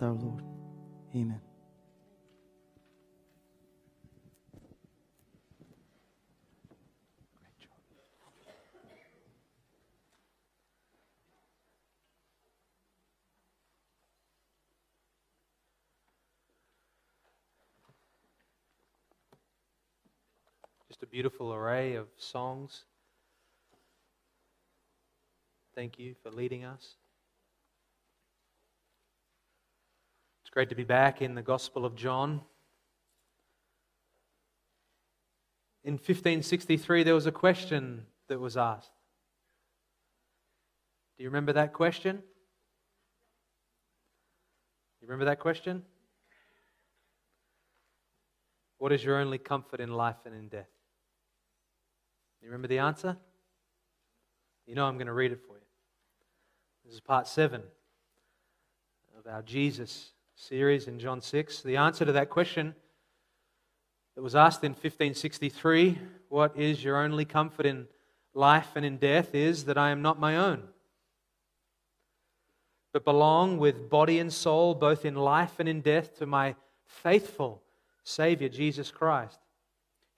our Lord. Amen. Just a beautiful array of songs. Thank you for leading us. Great to be back in the Gospel of John. In 1563, there was a question that was asked. Do you remember that question? You remember that question? What is your only comfort in life and in death? You remember the answer? You know I'm going to read it for you. This is part seven of our Jesus series in John 6. The answer to that question that was asked in 1563 What is your only comfort in life and in death? is that I am not my own, but belong with body and soul, both in life and in death, to my faithful Savior, Jesus Christ.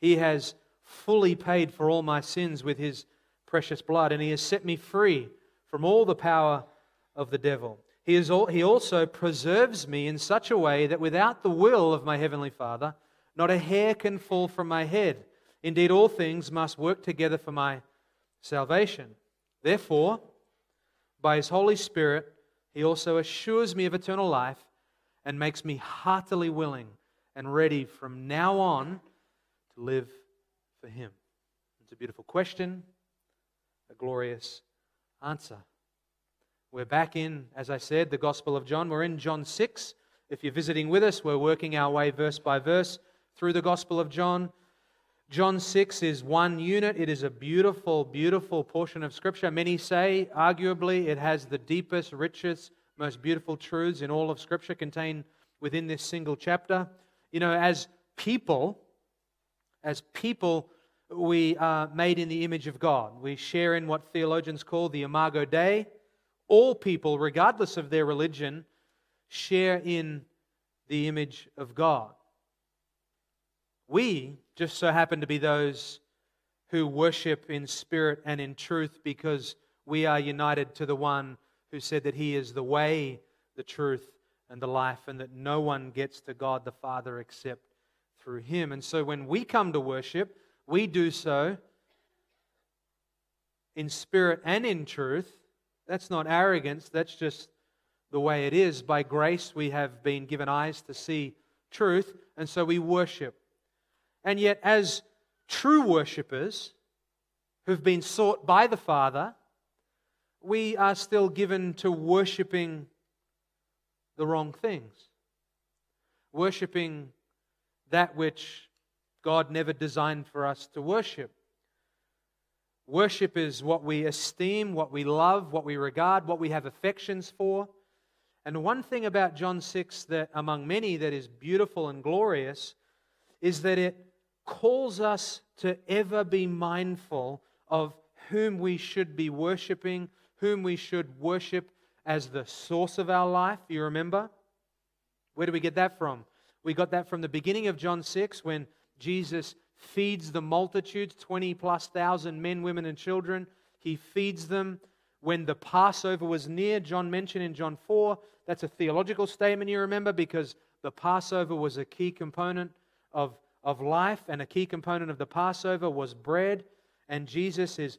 He has fully paid for all my sins with his precious blood, and he has set me free from all the power of the devil. He, is all, he also preserves me in such a way that without the will of my heavenly Father, not a hair can fall from my head. Indeed, all things must work together for my salvation. Therefore, by his Holy Spirit, he also assures me of eternal life and makes me heartily willing and ready from now on to live for him. It's a beautiful question, a glorious answer. We're back in, as I said, the Gospel of John. We're in John 6. If you're visiting with us, we're working our way verse by verse through the Gospel of John. John 6 is one unit. It is a beautiful, beautiful portion of Scripture. Many say, arguably, it has the deepest, richest, most beautiful truths in all of Scripture contained within this single chapter. You know, as people, as people, we are made in the image of God. We share in what theologians call the Imago Dei. All people, regardless of their religion, share in the image of God. We just so happen to be those who worship in spirit and in truth because we are united to the one who said that he is the way, the truth, and the life, and that no one gets to God the Father except through him. And so when we come to worship, we do so in spirit and in truth. That's not arrogance, that's just the way it is. By grace, we have been given eyes to see truth, and so we worship. And yet, as true worshippers who've been sought by the Father, we are still given to worshiping the wrong things. Worshipping that which God never designed for us to worship. Worship is what we esteem, what we love, what we regard, what we have affections for. And one thing about John 6 that among many that is beautiful and glorious is that it calls us to ever be mindful of whom we should be worshiping, whom we should worship as the source of our life. You remember? Where do we get that from? We got that from the beginning of John 6 when Jesus feeds the multitudes 20 plus thousand men, women, and children. He feeds them when the Passover was near. John mentioned in John 4. That's a theological statement, you remember, because the Passover was a key component of, of life, and a key component of the Passover was bread. And Jesus is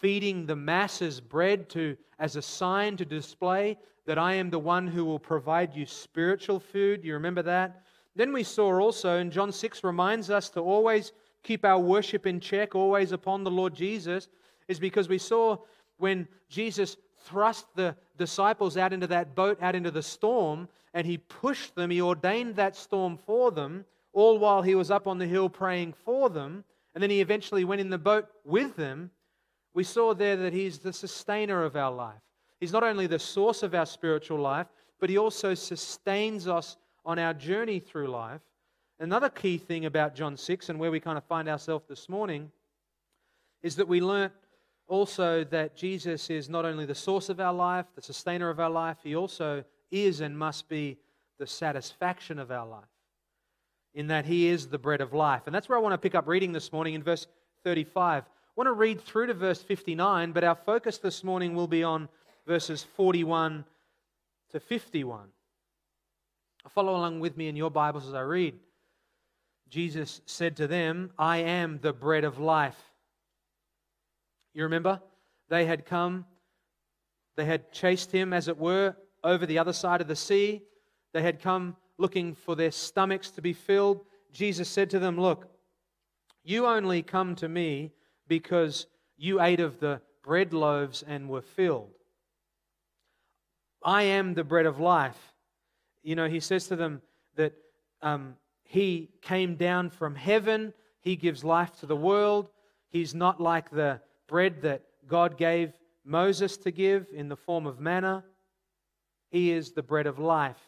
feeding the masses bread to, as a sign to display that I am the one who will provide you spiritual food. You remember that? Then we saw also, and John 6 reminds us to always keep our worship in check, always upon the Lord Jesus, is because we saw when Jesus thrust the disciples out into that boat, out into the storm, and he pushed them, he ordained that storm for them, all while he was up on the hill praying for them, and then he eventually went in the boat with them. We saw there that he's the sustainer of our life. He's not only the source of our spiritual life, but he also sustains us on our journey through life. Another key thing about John 6 and where we kind of find ourselves this morning is that we learnt also that Jesus is not only the source of our life, the sustainer of our life, he also is and must be the satisfaction of our life, in that He is the bread of life. And that's where I want to pick up reading this morning in verse 35. I want to read through to verse 59, but our focus this morning will be on verses 41 to 51. Follow along with me in your Bibles as I read. Jesus said to them, I am the bread of life. You remember? They had come, they had chased him, as it were, over the other side of the sea. They had come looking for their stomachs to be filled. Jesus said to them, Look, you only come to me because you ate of the bread loaves and were filled. I am the bread of life. You know, he says to them that um, he came down from heaven, he gives life to the world. He's not like the bread that God gave Moses to give in the form of manna. He is the bread of life.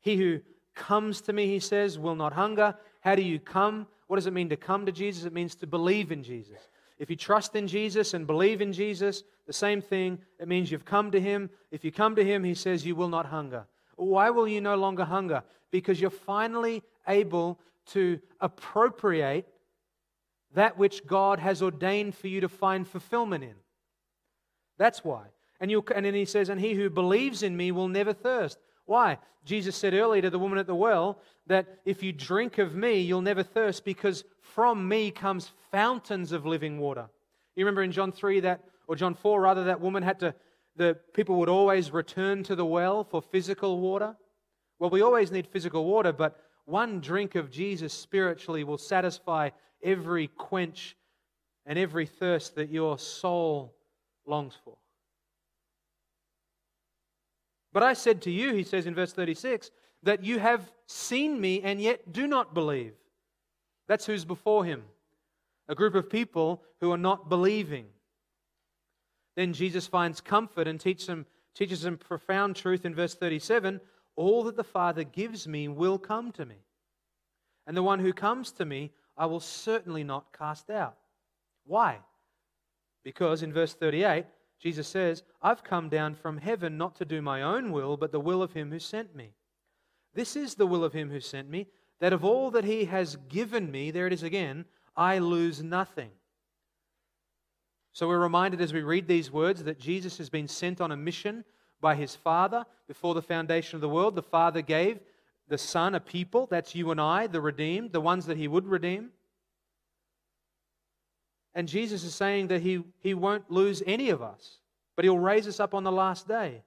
He who comes to me, he says, will not hunger. How do you come? What does it mean to come to Jesus? It means to believe in Jesus. If you trust in Jesus and believe in Jesus, the same thing. It means you've come to Him. If you come to Him, He says you will not hunger. Why will you no longer hunger? Because you're finally able to appropriate that which God has ordained for you to find fulfillment in. That's why. And, you and then he says, And he who believes in me will never thirst. Why? Jesus said earlier to the woman at the well that if you drink of me, you'll never thirst because from me comes fountains of living water. You remember in John 3 that, or John 4 rather, that woman had to, the people would always return to the well for physical water. Well, we always need physical water, but one drink of Jesus spiritually will satisfy every quench and every thirst that your soul longs for. But I said to you, he says in verse 36, that you have seen me and yet do not believe. That's who's before him a group of people who are not believing. Then Jesus finds comfort and teaches them, profound truth in verse 37 All that the Father gives me will come to me. And the one who comes to me, I will certainly not cast out. Why? Because in verse 38, Jesus says, I've come down from heaven not to do my own will, but the will of him who sent me. This is the will of him who sent me, that of all that he has given me, there it is again, I lose nothing. So we're reminded as we read these words that Jesus has been sent on a mission by his Father before the foundation of the world. The Father gave the Son a people, that's you and I, the redeemed, the ones that he would redeem. And Jesus is saying that he, he won't lose any of us, but he'll raise us up on the last day.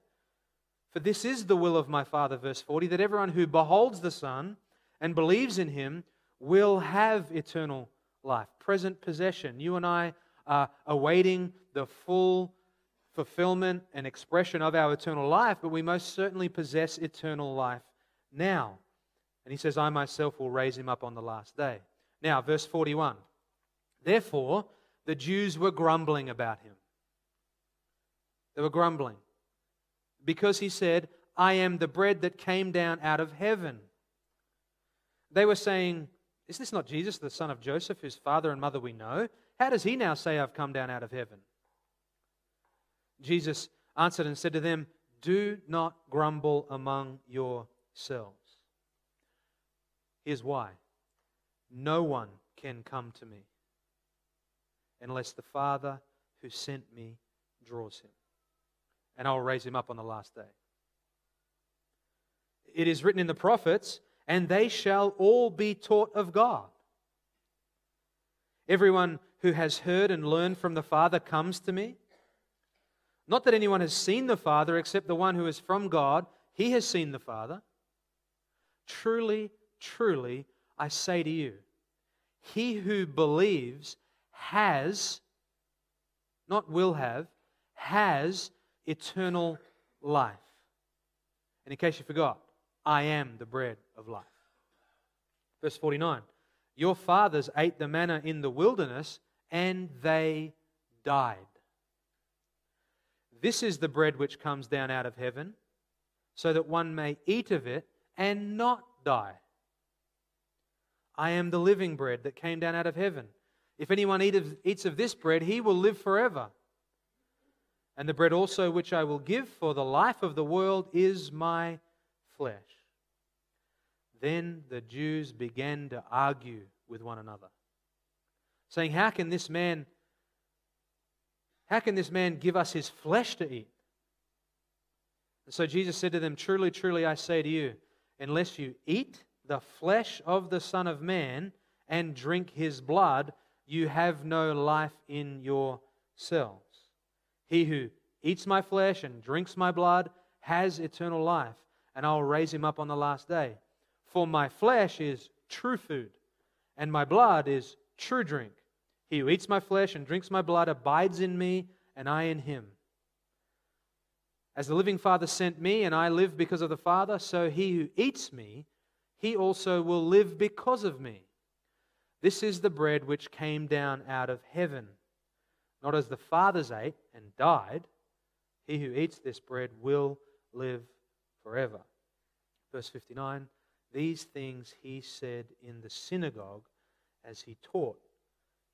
For this is the will of my Father, verse 40, that everyone who beholds the Son and believes in him will have eternal life, present possession. You and I are awaiting the full fulfillment and expression of our eternal life, but we most certainly possess eternal life now. And he says, I myself will raise him up on the last day. Now, verse 41. Therefore, the Jews were grumbling about him. They were grumbling because he said, I am the bread that came down out of heaven. They were saying, Is this not Jesus, the son of Joseph, whose father and mother we know? How does he now say, I've come down out of heaven? Jesus answered and said to them, Do not grumble among yourselves. Here's why no one can come to me unless the Father who sent me draws him, and I'll raise him up on the last day. It is written in the prophets, and they shall all be taught of God. Everyone who has heard and learned from the Father comes to me. Not that anyone has seen the Father except the one who is from God, he has seen the Father. Truly, truly, I say to you, he who believes has, not will have, has eternal life. And in case you forgot, I am the bread of life. Verse 49 Your fathers ate the manna in the wilderness, and they died. This is the bread which comes down out of heaven, so that one may eat of it and not die. I am the living bread that came down out of heaven. If anyone eat of, eats of this bread, he will live forever. And the bread also which I will give for the life of the world is my flesh. Then the Jews began to argue with one another, saying, How can this man how can this man give us his flesh to eat? And so Jesus said to them, Truly, truly, I say to you, unless you eat the flesh of the Son of Man and drink his blood, you have no life in yourselves. He who eats my flesh and drinks my blood has eternal life, and I'll raise him up on the last day. For my flesh is true food, and my blood is true drink. He who eats my flesh and drinks my blood abides in me, and I in him. As the living Father sent me, and I live because of the Father, so he who eats me, he also will live because of me. This is the bread which came down out of heaven. Not as the fathers ate and died, he who eats this bread will live forever. Verse 59 These things he said in the synagogue as he taught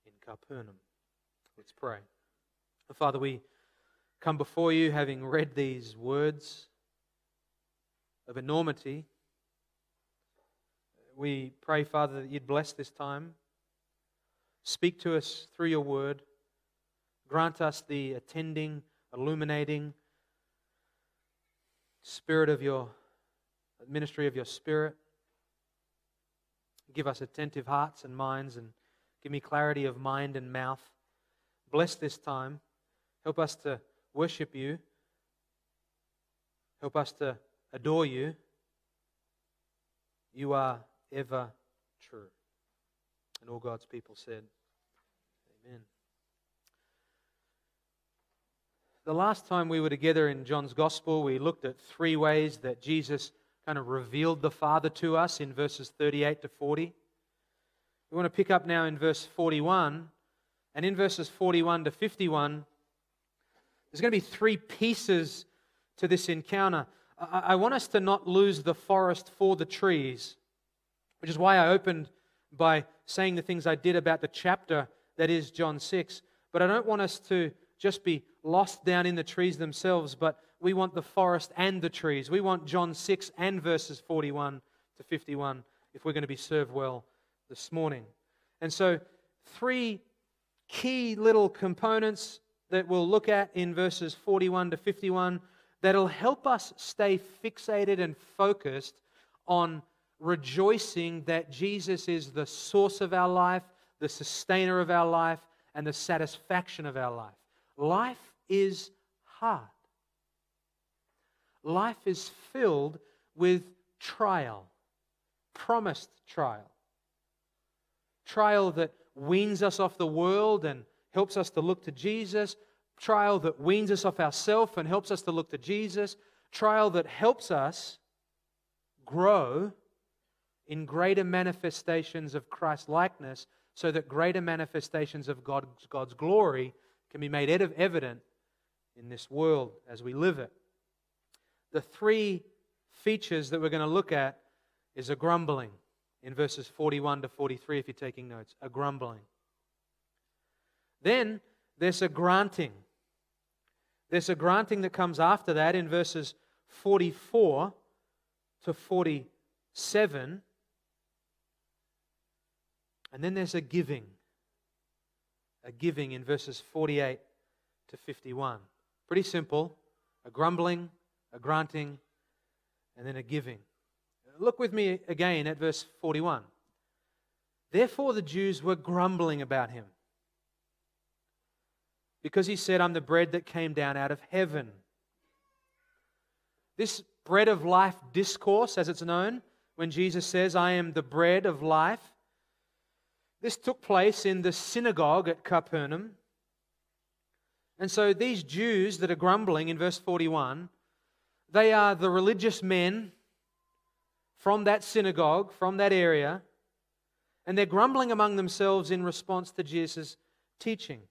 in Capernaum. Let's pray. Father, we come before you having read these words of enormity. We pray, Father, that you'd bless this time. Speak to us through your word. Grant us the attending, illuminating spirit of your ministry of your spirit. Give us attentive hearts and minds and Give me clarity of mind and mouth. Bless this time. Help us to worship you. Help us to adore you. You are ever true. And all God's people said, Amen. The last time we were together in John's Gospel, we looked at three ways that Jesus kind of revealed the Father to us in verses 38 to 40. We want to pick up now in verse 41. And in verses 41 to 51, there's going to be three pieces to this encounter. I want us to not lose the forest for the trees, which is why I opened by saying the things I did about the chapter that is John 6. But I don't want us to just be lost down in the trees themselves, but we want the forest and the trees. We want John 6 and verses 41 to 51 if we're going to be served well this morning. And so, three key little components that we'll look at in verses 41 to 51 that'll help us stay fixated and focused on rejoicing that Jesus is the source of our life, the sustainer of our life, and the satisfaction of our life. Life is hard. Life is filled with trial, promised trial. Trial that weans us off the world and helps us to look to Jesus, trial that weans us off ourselves and helps us to look to Jesus, trial that helps us grow in greater manifestations of Christ likeness so that greater manifestations of God's, God's glory can be made evident in this world as we live it. The three features that we're going to look at is a grumbling, in verses 41 to 43, if you're taking notes, a grumbling. Then there's a granting. There's a granting that comes after that in verses 44 to 47. And then there's a giving. A giving in verses 48 to 51. Pretty simple. A grumbling, a granting, and then a giving. Look with me again at verse 41. Therefore, the Jews were grumbling about him because he said, I'm the bread that came down out of heaven. This bread of life discourse, as it's known, when Jesus says, I am the bread of life, this took place in the synagogue at Capernaum. And so these Jews that are grumbling in verse 41, they are the religious men from that synagogue, from that area, and they're grumbling among themselves in response to Jesus' teaching.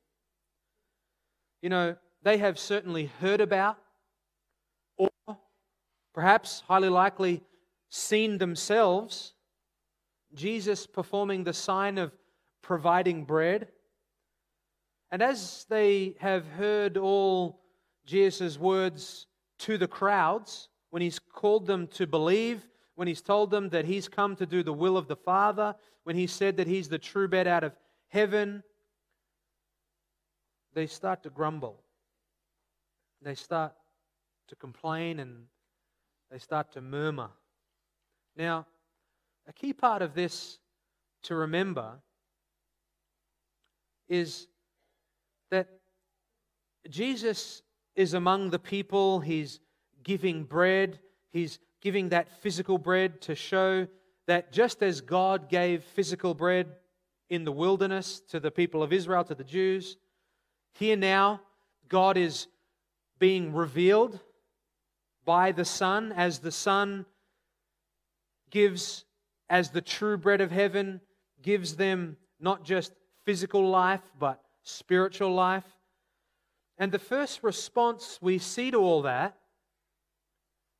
You know, they have certainly heard about, or perhaps highly likely seen themselves, Jesus performing the sign of providing bread. And as they have heard all Jesus' words to the crowds, when He's called them to believe, when He's told them that He's come to do the will of the Father, when He said that He's the true bed out of heaven, they start to grumble. They start to complain and they start to murmur. Now, a key part of this to remember is that Jesus is among the people, he's giving bread, he's giving that physical bread to show that just as God gave physical bread in the wilderness to the people of Israel, to the Jews, here now God is being revealed by the Son as the Son gives as the true bread of heaven, gives them not just physical life, but spiritual life. And the first response we see to all that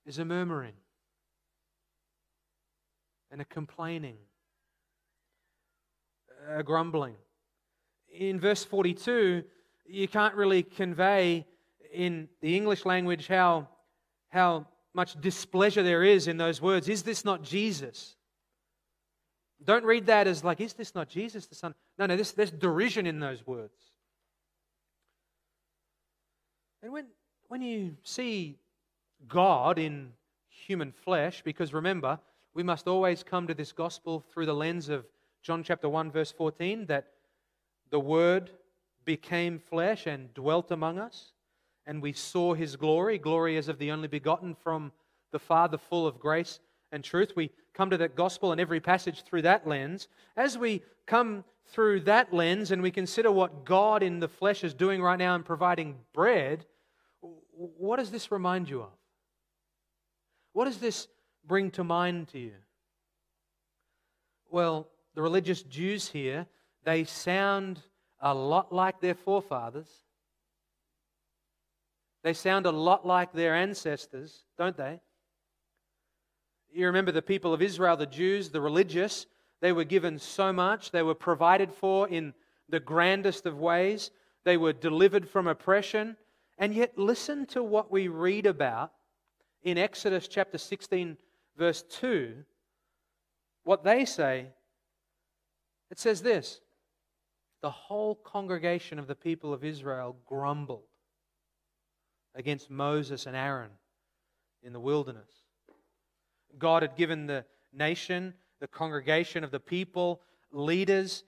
is a murmuring and a complaining, a grumbling. In verse 42, you can't really convey in the English language how, how much displeasure there is in those words. Is this not Jesus? Don't read that as like, is this not Jesus the Son? No, no, this, there's derision in those words. And when, when you see God in human flesh, because remember, we must always come to this gospel through the lens of John chapter 1, verse 14, that the Word became flesh and dwelt among us, and we saw his glory, glory as of the only begotten from the Father, full of grace and truth. We come to that gospel and every passage through that lens. As we come through that lens and we consider what God in the flesh is doing right now in providing bread, what does this remind you of? What does this bring to mind to you? Well, the religious Jews here, they sound a lot like their forefathers. They sound a lot like their ancestors, don't they? You remember the people of Israel, the Jews, the religious, they were given so much, they were provided for in the grandest of ways, they were delivered from oppression. And yet, listen to what we read about in Exodus chapter 16, verse 2. What they say, it says this the whole congregation of the people of Israel grumbled against Moses and Aaron in the wilderness. God had given the nation, the congregation of the people, leaders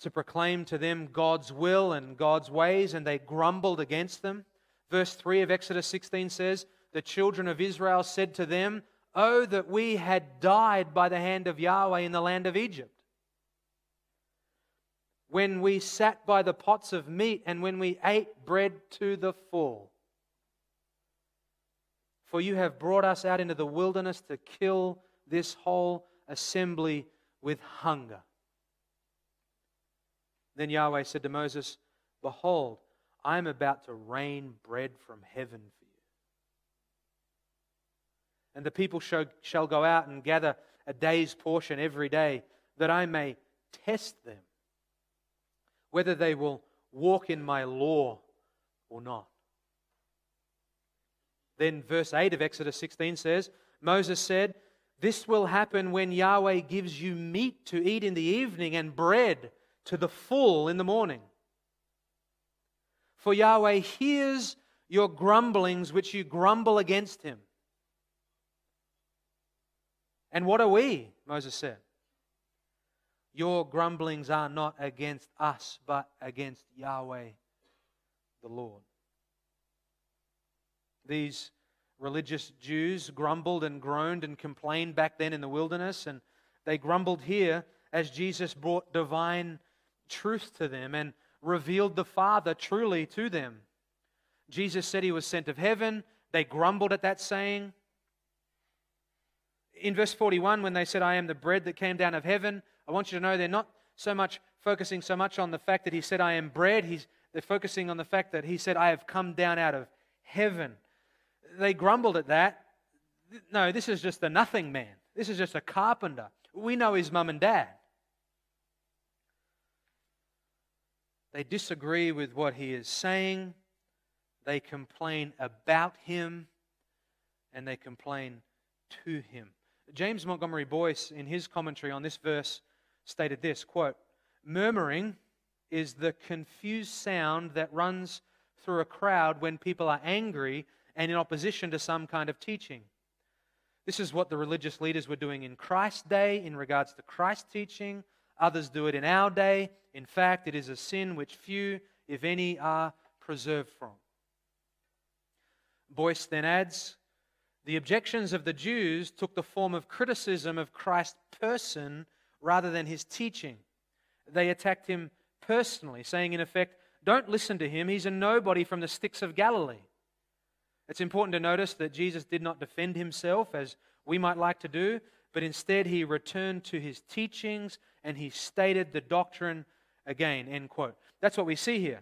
to proclaim to them God's will and God's ways, and they grumbled against them. Verse 3 of Exodus 16 says, The children of Israel said to them, Oh, that we had died by the hand of Yahweh in the land of Egypt when we sat by the pots of meat and when we ate bread to the full. For you have brought us out into the wilderness to kill this whole assembly with hunger. Then Yahweh said to Moses, Behold, I am about to rain bread from heaven for you. And the people shall go out and gather a day's portion every day, that I may test them whether they will walk in my law or not. Then, verse 8 of Exodus 16 says, Moses said, This will happen when Yahweh gives you meat to eat in the evening and bread to the full in the morning. For Yahweh hears your grumblings which you grumble against him. And what are we? Moses said. Your grumblings are not against us, but against Yahweh the Lord. These religious Jews grumbled and groaned and complained back then in the wilderness, and they grumbled here as Jesus brought divine truth to them and revealed the Father truly to them. Jesus said he was sent of heaven. They grumbled at that saying. In verse 41, when they said, I am the bread that came down of heaven, I want you to know they're not so much focusing so much on the fact that he said, I am bread. He's, they're focusing on the fact that he said, I have come down out of heaven. They grumbled at that. No, this is just a nothing man. This is just a carpenter. We know his mum and dad. They disagree with what he is saying. They complain about him. and they complain to him. James Montgomery Boice, in his commentary on this verse, stated this quote, Murmuring is the confused sound that runs through a crowd when people are angry and in opposition to some kind of teaching. This is what the religious leaders were doing in Christ's day in regards to Christ's teaching. Others do it in our day. In fact, it is a sin which few, if any, are preserved from. Boice then adds the objections of the Jews took the form of criticism of Christ's person rather than his teaching. They attacked him personally, saying, in effect, don't listen to him. He's a nobody from the sticks of Galilee. It's important to notice that Jesus did not defend himself as we might like to do, but instead he returned to his teachings and he stated the doctrine again. End quote. That's what we see here.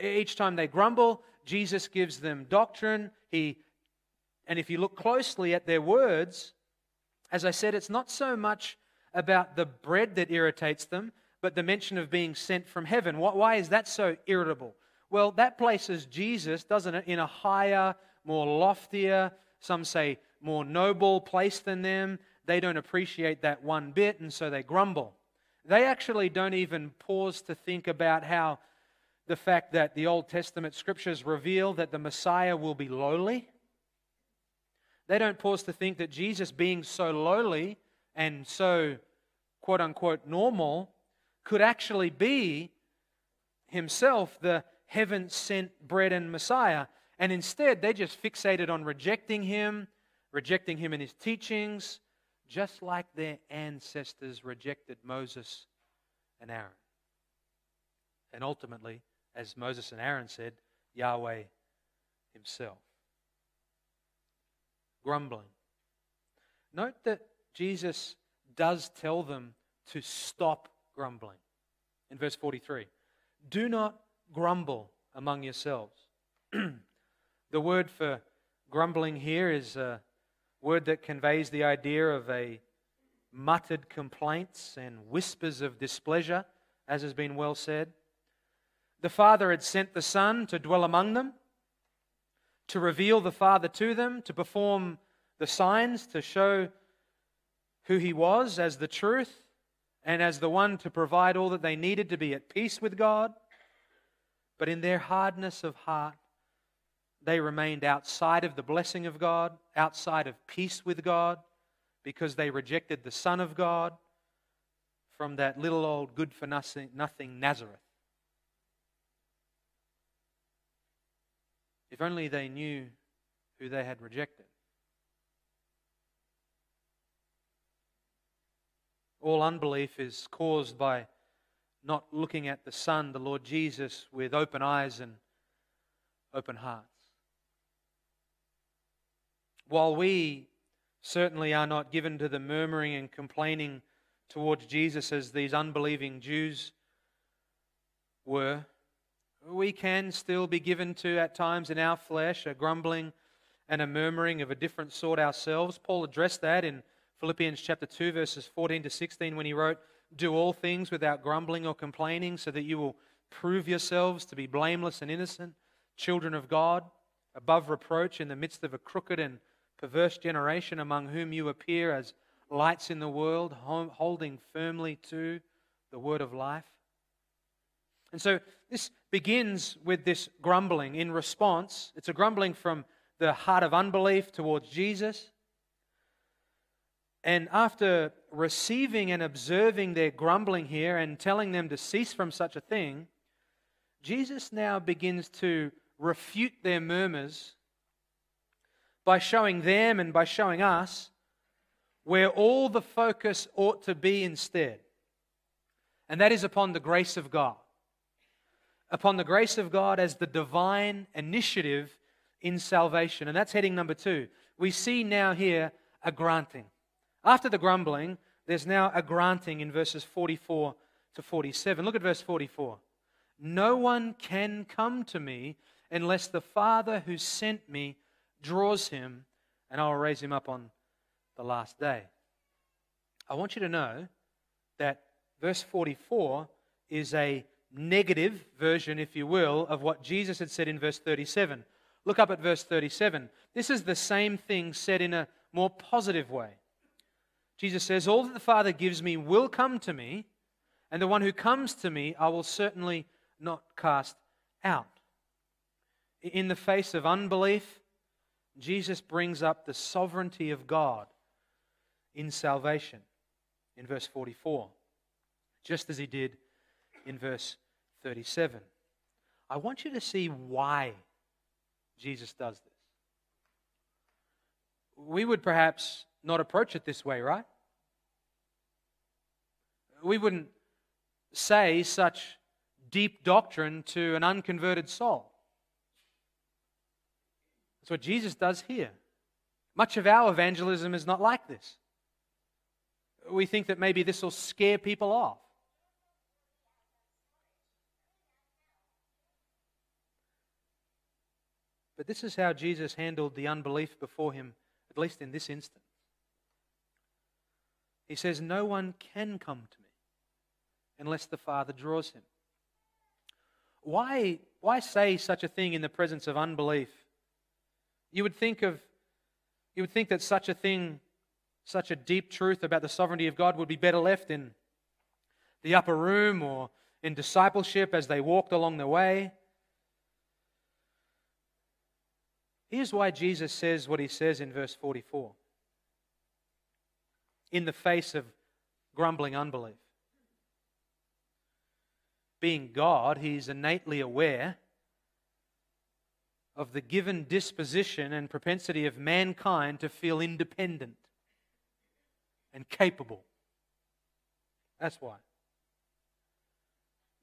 Each time they grumble, Jesus gives them doctrine. He, and if you look closely at their words, as I said, it's not so much about the bread that irritates them, but the mention of being sent from heaven. Why is that so irritable? Well, that places Jesus, doesn't it, in a higher, more loftier, some say more noble place than them. They don't appreciate that one bit, and so they grumble. They actually don't even pause to think about how the fact that the Old Testament scriptures reveal that the Messiah will be lowly. They don't pause to think that Jesus, being so lowly and so quote unquote normal, could actually be himself the heaven sent bread and Messiah. And instead, they just fixated on rejecting him, rejecting him and his teachings, just like their ancestors rejected Moses and Aaron. And ultimately, as Moses and Aaron said, Yahweh himself. Grumbling. Note that Jesus does tell them to stop grumbling. In verse 43, do not grumble among yourselves. the word for grumbling here is a word that conveys the idea of a muttered complaints and whispers of displeasure, as has been well said. The Father had sent the Son to dwell among them, to reveal the Father to them, to perform the signs, to show who He was as the truth and as the one to provide all that they needed to be at peace with God. But in their hardness of heart, they remained outside of the blessing of God, outside of peace with God, because they rejected the Son of God from that little old good for nothing, nothing Nazareth. If only they knew who they had rejected. All unbelief is caused by not looking at the Son, the Lord Jesus, with open eyes and open hearts. While we certainly are not given to the murmuring and complaining towards Jesus as these unbelieving Jews were, we can still be given to, at times in our flesh, a grumbling and a murmuring of a different sort ourselves. Paul addressed that in Philippians chapter 2, verses 14 to 16, when he wrote, Do all things without grumbling or complaining, so that you will prove yourselves to be blameless and innocent, children of God, above reproach in the midst of a crooked and perverse generation, among whom you appear as lights in the world, holding firmly to the word of life. And so this begins with this grumbling in response. It's a grumbling from the heart of unbelief towards Jesus. And after receiving and observing their grumbling here and telling them to cease from such a thing, Jesus now begins to refute their murmurs by showing them and by showing us where all the focus ought to be instead. And that is upon the grace of God upon the grace of God as the divine initiative in salvation. And that's heading number two. We see now here a granting. After the grumbling, there's now a granting in verses 44 to 47. Look at verse 44. No one can come to me unless the Father who sent me draws him, and I'll raise him up on the last day. I want you to know that verse 44 is a negative version, if you will, of what Jesus had said in verse 37. Look up at verse 37. This is the same thing said in a more positive way. Jesus says, All that the Father gives me will come to me, and the one who comes to me I will certainly not cast out. In the face of unbelief, Jesus brings up the sovereignty of God in salvation in verse 44, just as he did in verse 37. I want you to see why Jesus does this. We would perhaps not approach it this way, right? We wouldn't say such deep doctrine to an unconverted soul. That's what Jesus does here. Much of our evangelism is not like this. We think that maybe this will scare people off. But this is how Jesus handled the unbelief before him, at least in this instance. He says, No one can come to me unless the Father draws him. Why, why say such a thing in the presence of unbelief? You would think of you would think that such a thing, such a deep truth about the sovereignty of God would be better left in the upper room or in discipleship as they walked along the way. Here's why Jesus says what he says in verse 44 in the face of grumbling unbelief. Being God, he's innately aware of the given disposition and propensity of mankind to feel independent and capable. That's why.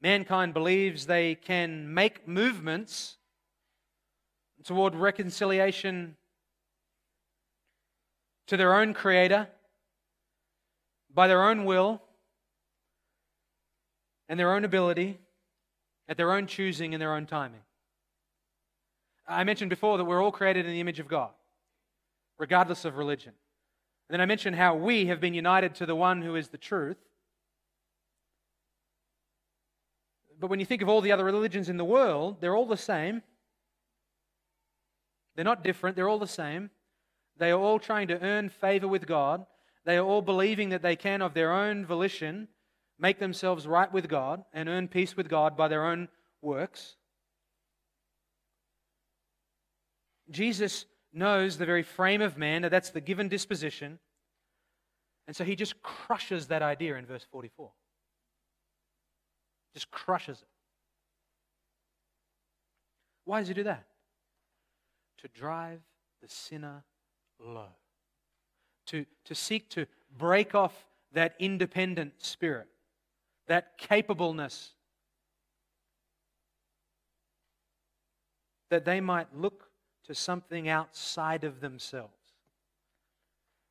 Mankind believes they can make movements toward reconciliation to their own Creator by their own will and their own ability, at their own choosing and their own timing. I mentioned before that we're all created in the image of God, regardless of religion. And then I mentioned how we have been united to the one who is the truth. But when you think of all the other religions in the world, they're all the same. They're not different, they're all the same. They are all trying to earn favor with God. They are all believing that they can, of their own volition, make themselves right with God and earn peace with God by their own works. Jesus knows the very frame of man, that that's the given disposition. And so he just crushes that idea in verse 44. Just crushes it. Why does he do that? to drive the sinner low, to, to seek to break off that independent spirit, that capableness, that they might look to something outside of themselves.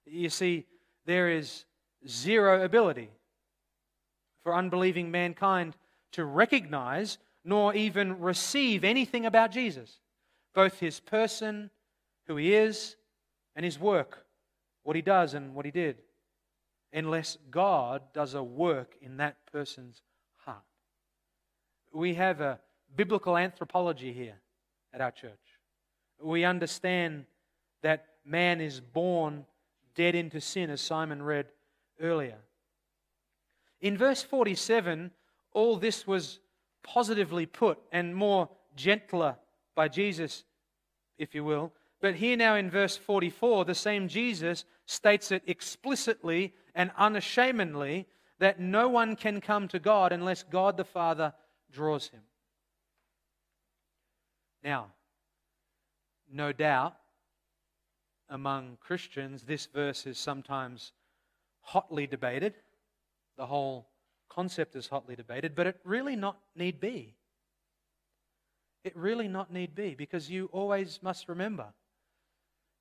You see, there is zero ability for unbelieving mankind to recognize nor even receive anything about Jesus both his person, who he is, and his work, what he does and what he did, unless God does a work in that person's heart. We have a biblical anthropology here at our church. We understand that man is born dead into sin, as Simon read earlier. In verse 47, all this was positively put and more gentler by Jesus, if you will. But here now in verse 44, the same Jesus states it explicitly and unashamedly that no one can come to God unless God the Father draws him. Now, no doubt among Christians, this verse is sometimes hotly debated. The whole concept is hotly debated, but it really not need be. It really not need be because you always must remember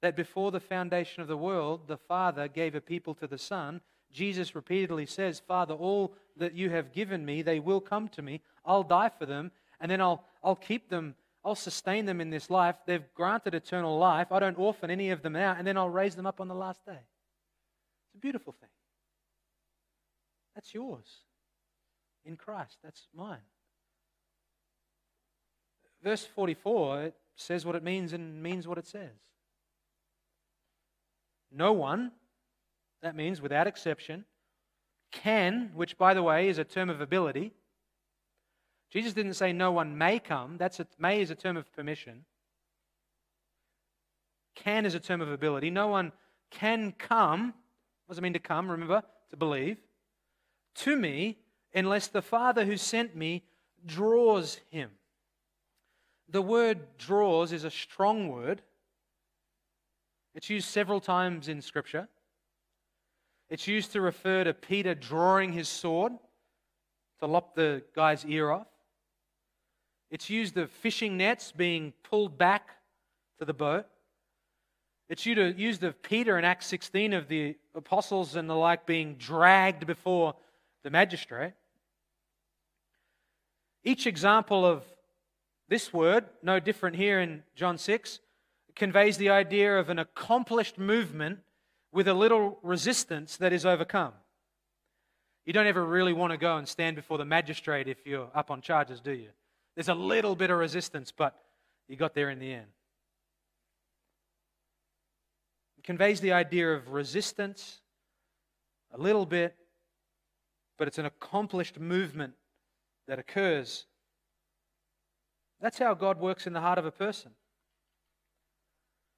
that before the foundation of the world, the Father gave a people to the Son. Jesus repeatedly says, Father, all that you have given me, they will come to me. I'll die for them, and then I'll, I'll keep them, I'll sustain them in this life. They've granted eternal life. I don't orphan any of them out, and then I'll raise them up on the last day. It's a beautiful thing. That's yours in Christ. That's mine verse 44, it says what it means and means what it says. No one, that means without exception, can, which by the way is a term of ability. Jesus didn't say no one may come. That's a, may is a term of permission. Can is a term of ability. No one can come. What does it mean to come? Remember, to believe. To me, unless the Father who sent me draws him. The word draws is a strong word. It's used several times in Scripture. It's used to refer to Peter drawing his sword to lop the guy's ear off. It's used of fishing nets being pulled back to the boat. It's used of Peter in Acts 16 of the apostles and the like being dragged before the magistrate. Each example of this word, no different here in John 6, conveys the idea of an accomplished movement with a little resistance that is overcome. You don't ever really want to go and stand before the magistrate if you're up on charges, do you? There's a little bit of resistance, but you got there in the end. It conveys the idea of resistance a little bit, but it's an accomplished movement that occurs. That's how God works in the heart of a person.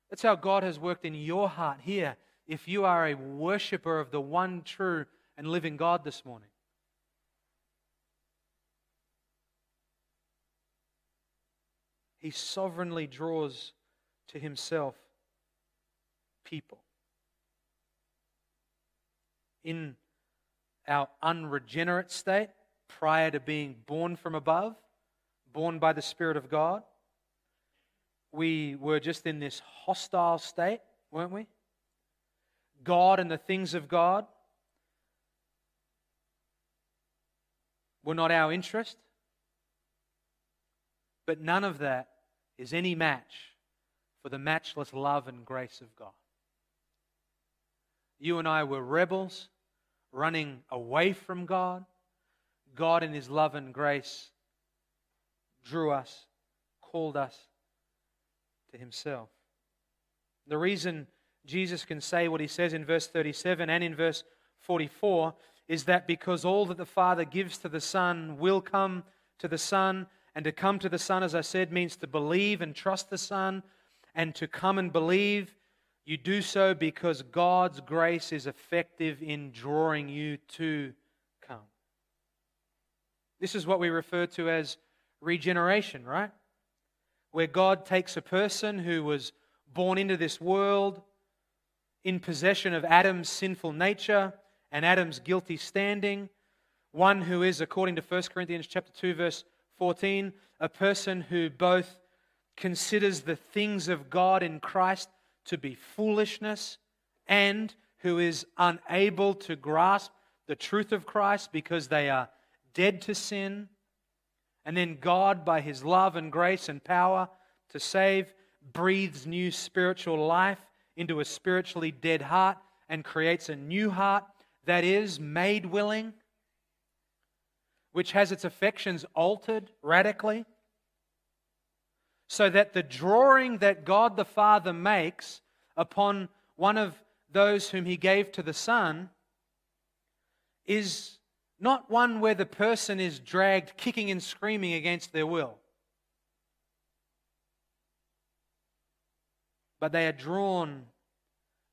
That's how God has worked in your heart here if you are a worshiper of the one true and living God this morning. He sovereignly draws to himself people. In our unregenerate state, prior to being born from above, born by the Spirit of God, we were just in this hostile state, weren't we? God and the things of God were not our interest. But none of that is any match for the matchless love and grace of God. You and I were rebels running away from God. God, in His love and grace, drew us, called us to Himself. The reason Jesus can say what He says in verse 37 and in verse 44 is that because all that the Father gives to the Son will come to the Son, and to come to the Son, as I said, means to believe and trust the Son, and to come and believe. You do so because God's grace is effective in drawing you to come. This is what we refer to as regeneration, right? Where God takes a person who was born into this world in possession of Adam's sinful nature and Adam's guilty standing, one who is, according to 1 Corinthians chapter 2, verse 14, a person who both considers the things of God in Christ to be foolishness and who is unable to grasp the truth of Christ because they are dead to sin. And then God, by his love and grace and power to save, breathes new spiritual life into a spiritually dead heart and creates a new heart that is made willing which has its affections altered radically, so that the drawing that God the Father makes upon one of those whom he gave to the Son is not one where the person is dragged kicking and screaming against their will. But they are drawn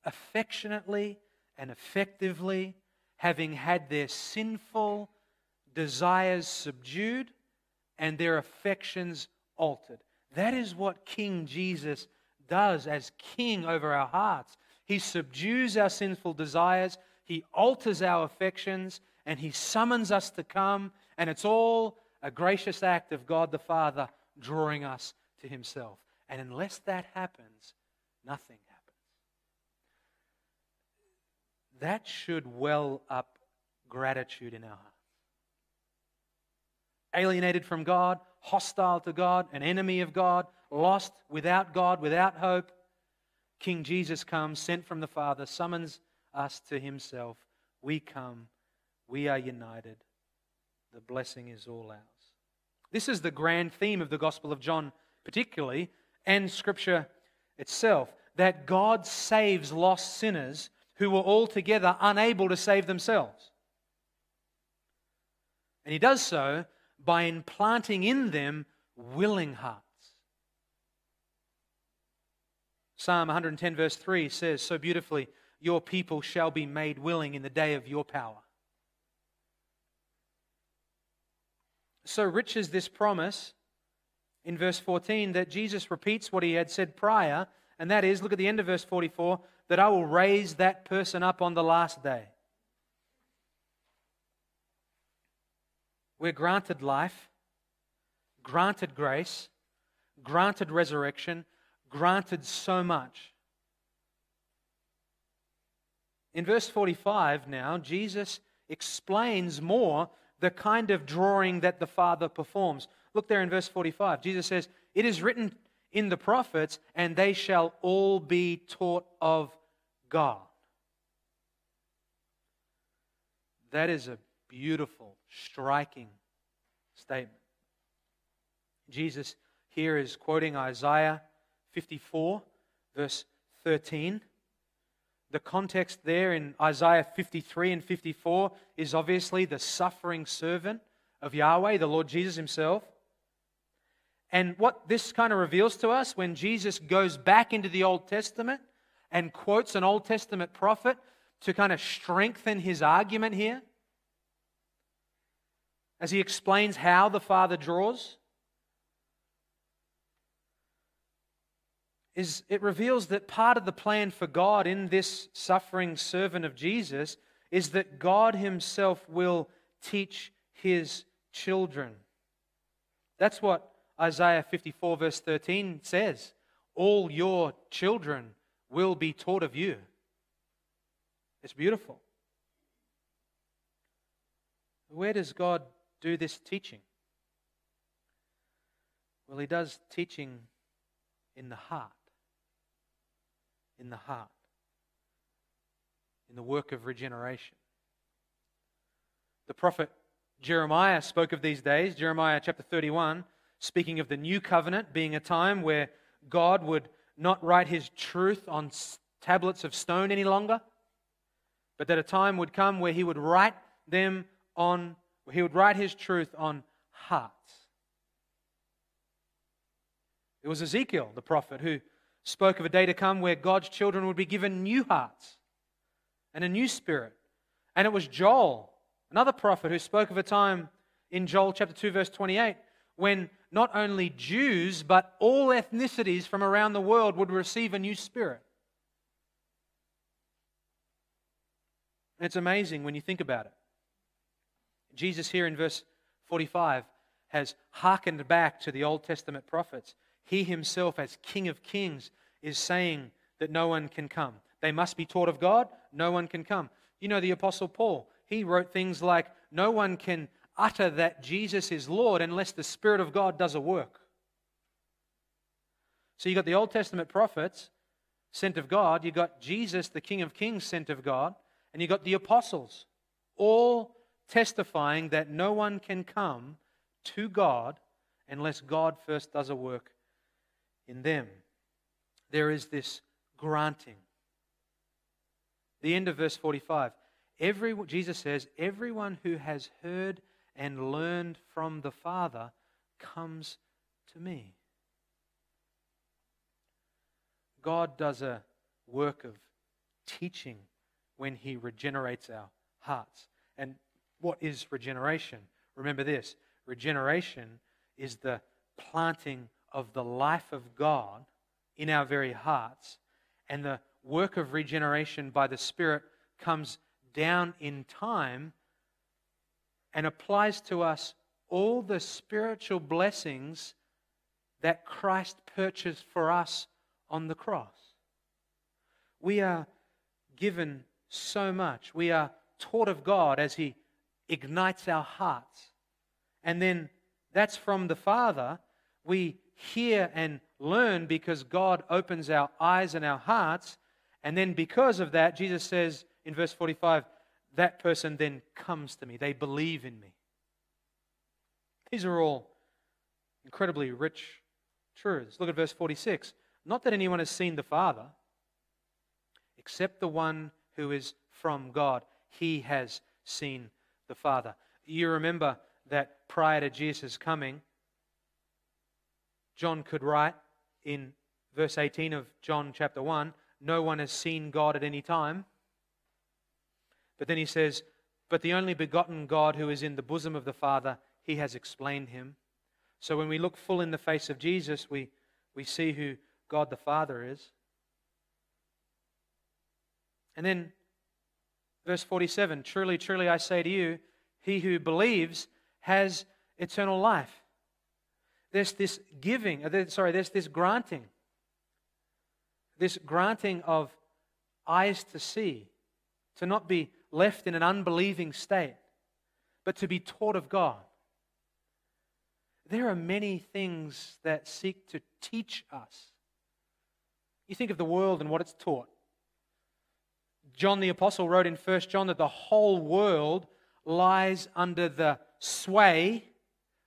affectionately and effectively, having had their sinful desires subdued, and their affections altered. That is what King Jesus does as king over our hearts. He subdues our sinful desires, he alters our affections, and he summons us to come, and it's all a gracious act of God the Father drawing us to himself. And unless that happens, nothing happens. That should well up gratitude in our hearts alienated from God, hostile to God, an enemy of God, lost without God, without hope. King Jesus comes, sent from the Father, summons us to himself. We come, we are united. The blessing is all ours. This is the grand theme of the Gospel of John, particularly, and Scripture itself that God saves lost sinners who were altogether unable to save themselves. And He does so by implanting in them willing hearts. Psalm 110, verse 3 says so beautifully, Your people shall be made willing in the day of your power. So rich is this promise in verse 14 that Jesus repeats what he had said prior, and that is look at the end of verse 44 that I will raise that person up on the last day. We're granted life, granted grace, granted resurrection, granted so much. In verse 45 now, Jesus explains more the kind of drawing that the Father performs. Look there in verse 45. Jesus says, It is written in the prophets, and they shall all be taught of God. That is a beautiful, striking statement. Jesus here is quoting Isaiah 54, verse 13. The context there in Isaiah 53 and 54 is obviously the suffering servant of Yahweh, the Lord Jesus himself. And what this kind of reveals to us when Jesus goes back into the Old Testament and quotes an Old Testament prophet to kind of strengthen his argument here, as he explains how the Father draws, is it reveals that part of the plan for God in this suffering servant of Jesus is that God Himself will teach His children. That's what Isaiah 54, verse 13 says. All your children will be taught of you. It's beautiful. Where does God do this teaching? Well, He does teaching in the heart in the heart, in the work of regeneration. The prophet Jeremiah spoke of these days, Jeremiah chapter 31, speaking of the new covenant being a time where God would not write his truth on tablets of stone any longer, but that a time would come where he would write them on, he would write his truth on hearts. It was Ezekiel, the prophet, who spoke of a day to come where God's children would be given new hearts and a new spirit. And it was Joel, another prophet, who spoke of a time in Joel chapter 2, verse 28, when not only Jews, but all ethnicities from around the world would receive a new spirit. It's amazing when you think about it. Jesus, here in verse 45, has hearkened back to the Old Testament prophets he himself, as King of Kings, is saying that no one can come. They must be taught of God, no one can come. You know, the Apostle Paul, he wrote things like, No one can utter that Jesus is Lord unless the Spirit of God does a work. So you've got the Old Testament prophets sent of God, you've got Jesus, the King of Kings, sent of God, and you've got the apostles, all testifying that no one can come to God unless God first does a work in them. There is this granting. The end of verse 45. Every, Jesus says, Everyone who has heard and learned from the Father comes to me. God does a work of teaching when He regenerates our hearts. And what is regeneration? Remember this regeneration is the planting of the life of God in our very hearts, and the work of regeneration by the Spirit comes down in time and applies to us all the spiritual blessings that Christ purchased for us on the cross. We are given so much. We are taught of God as He ignites our hearts. And then that's from the Father. We hear and learn because God opens our eyes and our hearts. And then, because of that, Jesus says in verse 45, that person then comes to me. They believe in me. These are all incredibly rich truths. Look at verse 46. Not that anyone has seen the Father, except the one who is from God. He has seen the Father. You remember that prior to Jesus' coming, John could write in verse 18 of John chapter 1 no one has seen God at any time. But then he says, But the only begotten God who is in the bosom of the Father, he has explained him. So when we look full in the face of Jesus, we, we see who God the Father is. And then verse 47 Truly, truly, I say to you, he who believes has eternal life. There's this giving, uh, sorry, there's this granting. This granting of eyes to see, to not be left in an unbelieving state, but to be taught of God. There are many things that seek to teach us. You think of the world and what it's taught. John the Apostle wrote in 1 John that the whole world lies under the sway,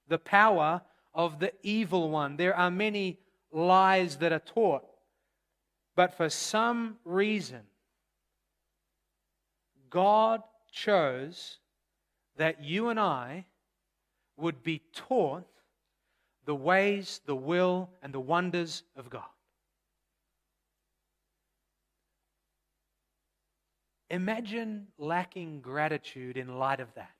the power of the evil one. There are many lies that are taught. But for some reason, God chose that you and I would be taught the ways, the will, and the wonders of God. Imagine lacking gratitude in light of that.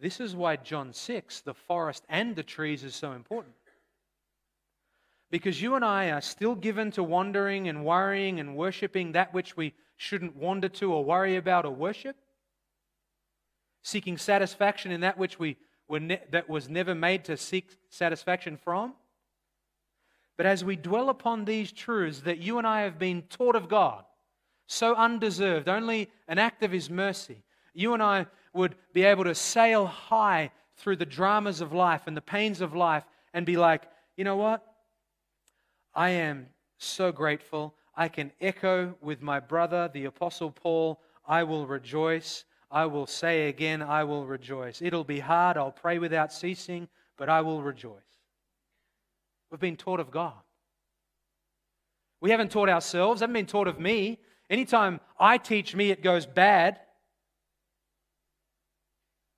This is why John 6, the forest and the trees, is so important. Because you and I are still given to wandering and worrying and worshipping that which we shouldn't wander to or worry about or worship, seeking satisfaction in that which we ne- that was never made to seek satisfaction from. But as we dwell upon these truths that you and I have been taught of God, so undeserved, only an act of His mercy, you and I would be able to sail high through the dramas of life and the pains of life and be like, you know what? I am so grateful. I can echo with my brother, the Apostle Paul, I will rejoice. I will say again, I will rejoice. It'll be hard. I'll pray without ceasing, but I will rejoice. We've been taught of God. We haven't taught ourselves, haven't been taught of me. Anytime I teach me, it goes bad.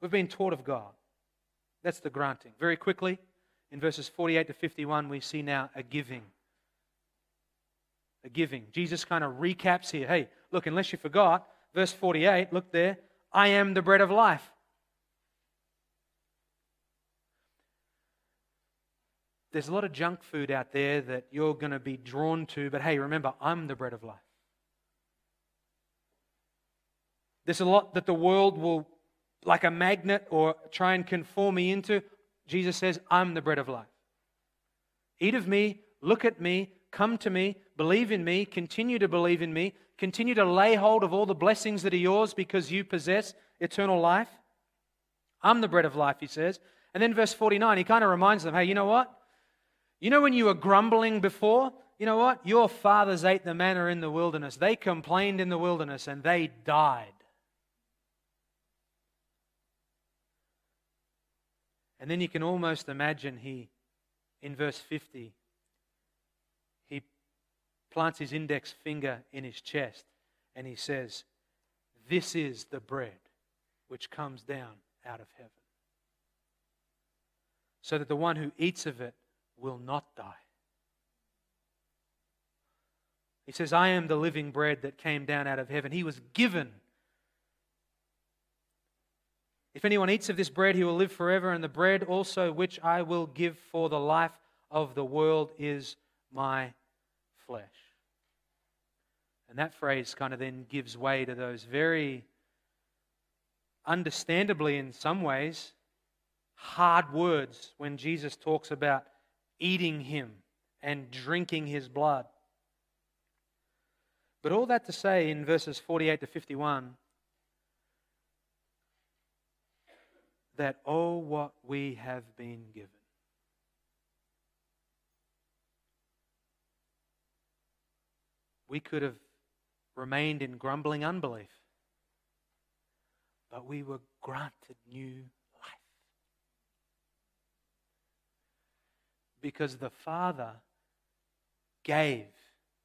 We've been taught of God. That's the granting. Very quickly, in verses 48 to 51, we see now a giving. A giving. Jesus kind of recaps here. Hey, look, unless you forgot, verse 48, look there. I am the bread of life. There's a lot of junk food out there that you're going to be drawn to, but hey, remember, I'm the bread of life. There's a lot that the world will, like a magnet, or try and conform me into. Jesus says, I'm the bread of life. Eat of me, look at me, come to me, believe in me, continue to believe in me, continue to lay hold of all the blessings that are yours because you possess eternal life. I'm the bread of life, he says. And then verse 49, he kind of reminds them, hey, you know what? You know, when you were grumbling before, you know what? Your fathers ate the manna in the wilderness. They complained in the wilderness and they died. And then you can almost imagine he, in verse 50, he plants his index finger in his chest and he says, This is the bread which comes down out of heaven. So that the one who eats of it will not die. He says, I am the living bread that came down out of heaven. He was given. If anyone eats of this bread, he will live forever, and the bread also which I will give for the life of the world is my flesh. And that phrase kind of then gives way to those very understandably, in some ways, hard words when Jesus talks about eating him and drinking his blood. But all that to say in verses 48 to 51 that, oh, what we have been given. We could have remained in grumbling unbelief, but we were granted new life. Because the Father gave,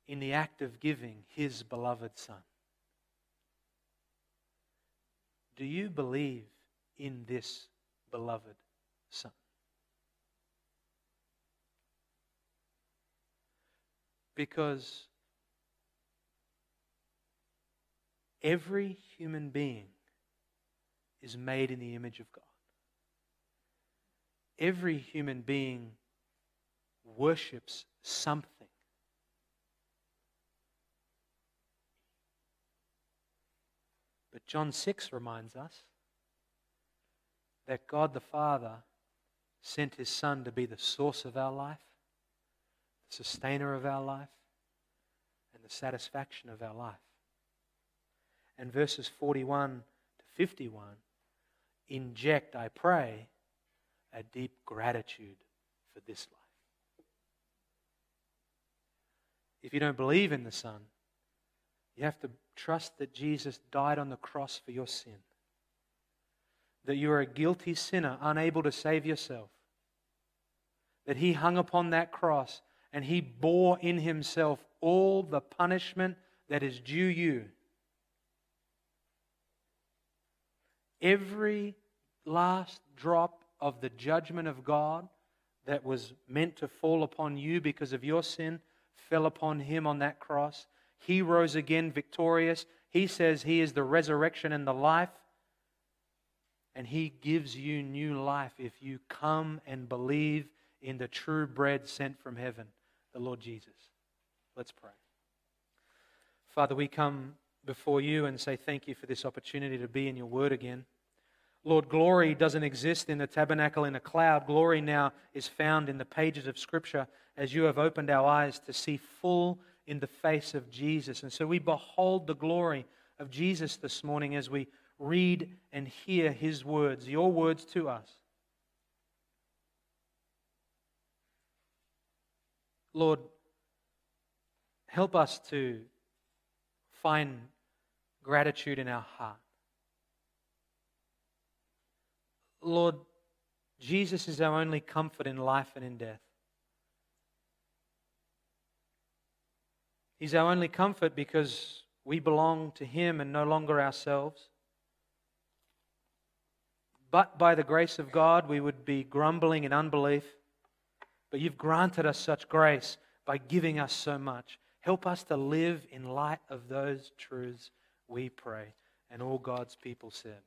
in the act of giving, his beloved Son. Do you believe in this beloved Son? Because every human being is made in the image of God. Every human being worships something. But John 6 reminds us that God the Father sent his Son to be the source of our life, the sustainer of our life, and the satisfaction of our life. And verses 41 to 51 inject, I pray, a deep gratitude for this life. If you don't believe in the Son, you have to trust that Jesus died on the cross for your sin. That you are a guilty sinner, unable to save yourself. That He hung upon that cross and He bore in Himself all the punishment that is due you. Every last drop of the judgment of God that was meant to fall upon you because of your sin fell upon him on that cross. He rose again victorious. He says he is the resurrection and the life. And he gives you new life if you come and believe in the true bread sent from heaven, the Lord Jesus. Let's pray. Father, we come before you and say thank you for this opportunity to be in your word again. Lord, glory doesn't exist in the tabernacle in a cloud. Glory now is found in the pages of Scripture as you have opened our eyes to see full in the face of Jesus. And so we behold the glory of Jesus this morning as we read and hear his words, your words to us. Lord, help us to find gratitude in our heart. Lord, Jesus is our only comfort in life and in death. He's our only comfort because we belong to Him and no longer ourselves. But by the grace of God, we would be grumbling in unbelief. But you've granted us such grace by giving us so much. Help us to live in light of those truths, we pray. And all God's people said.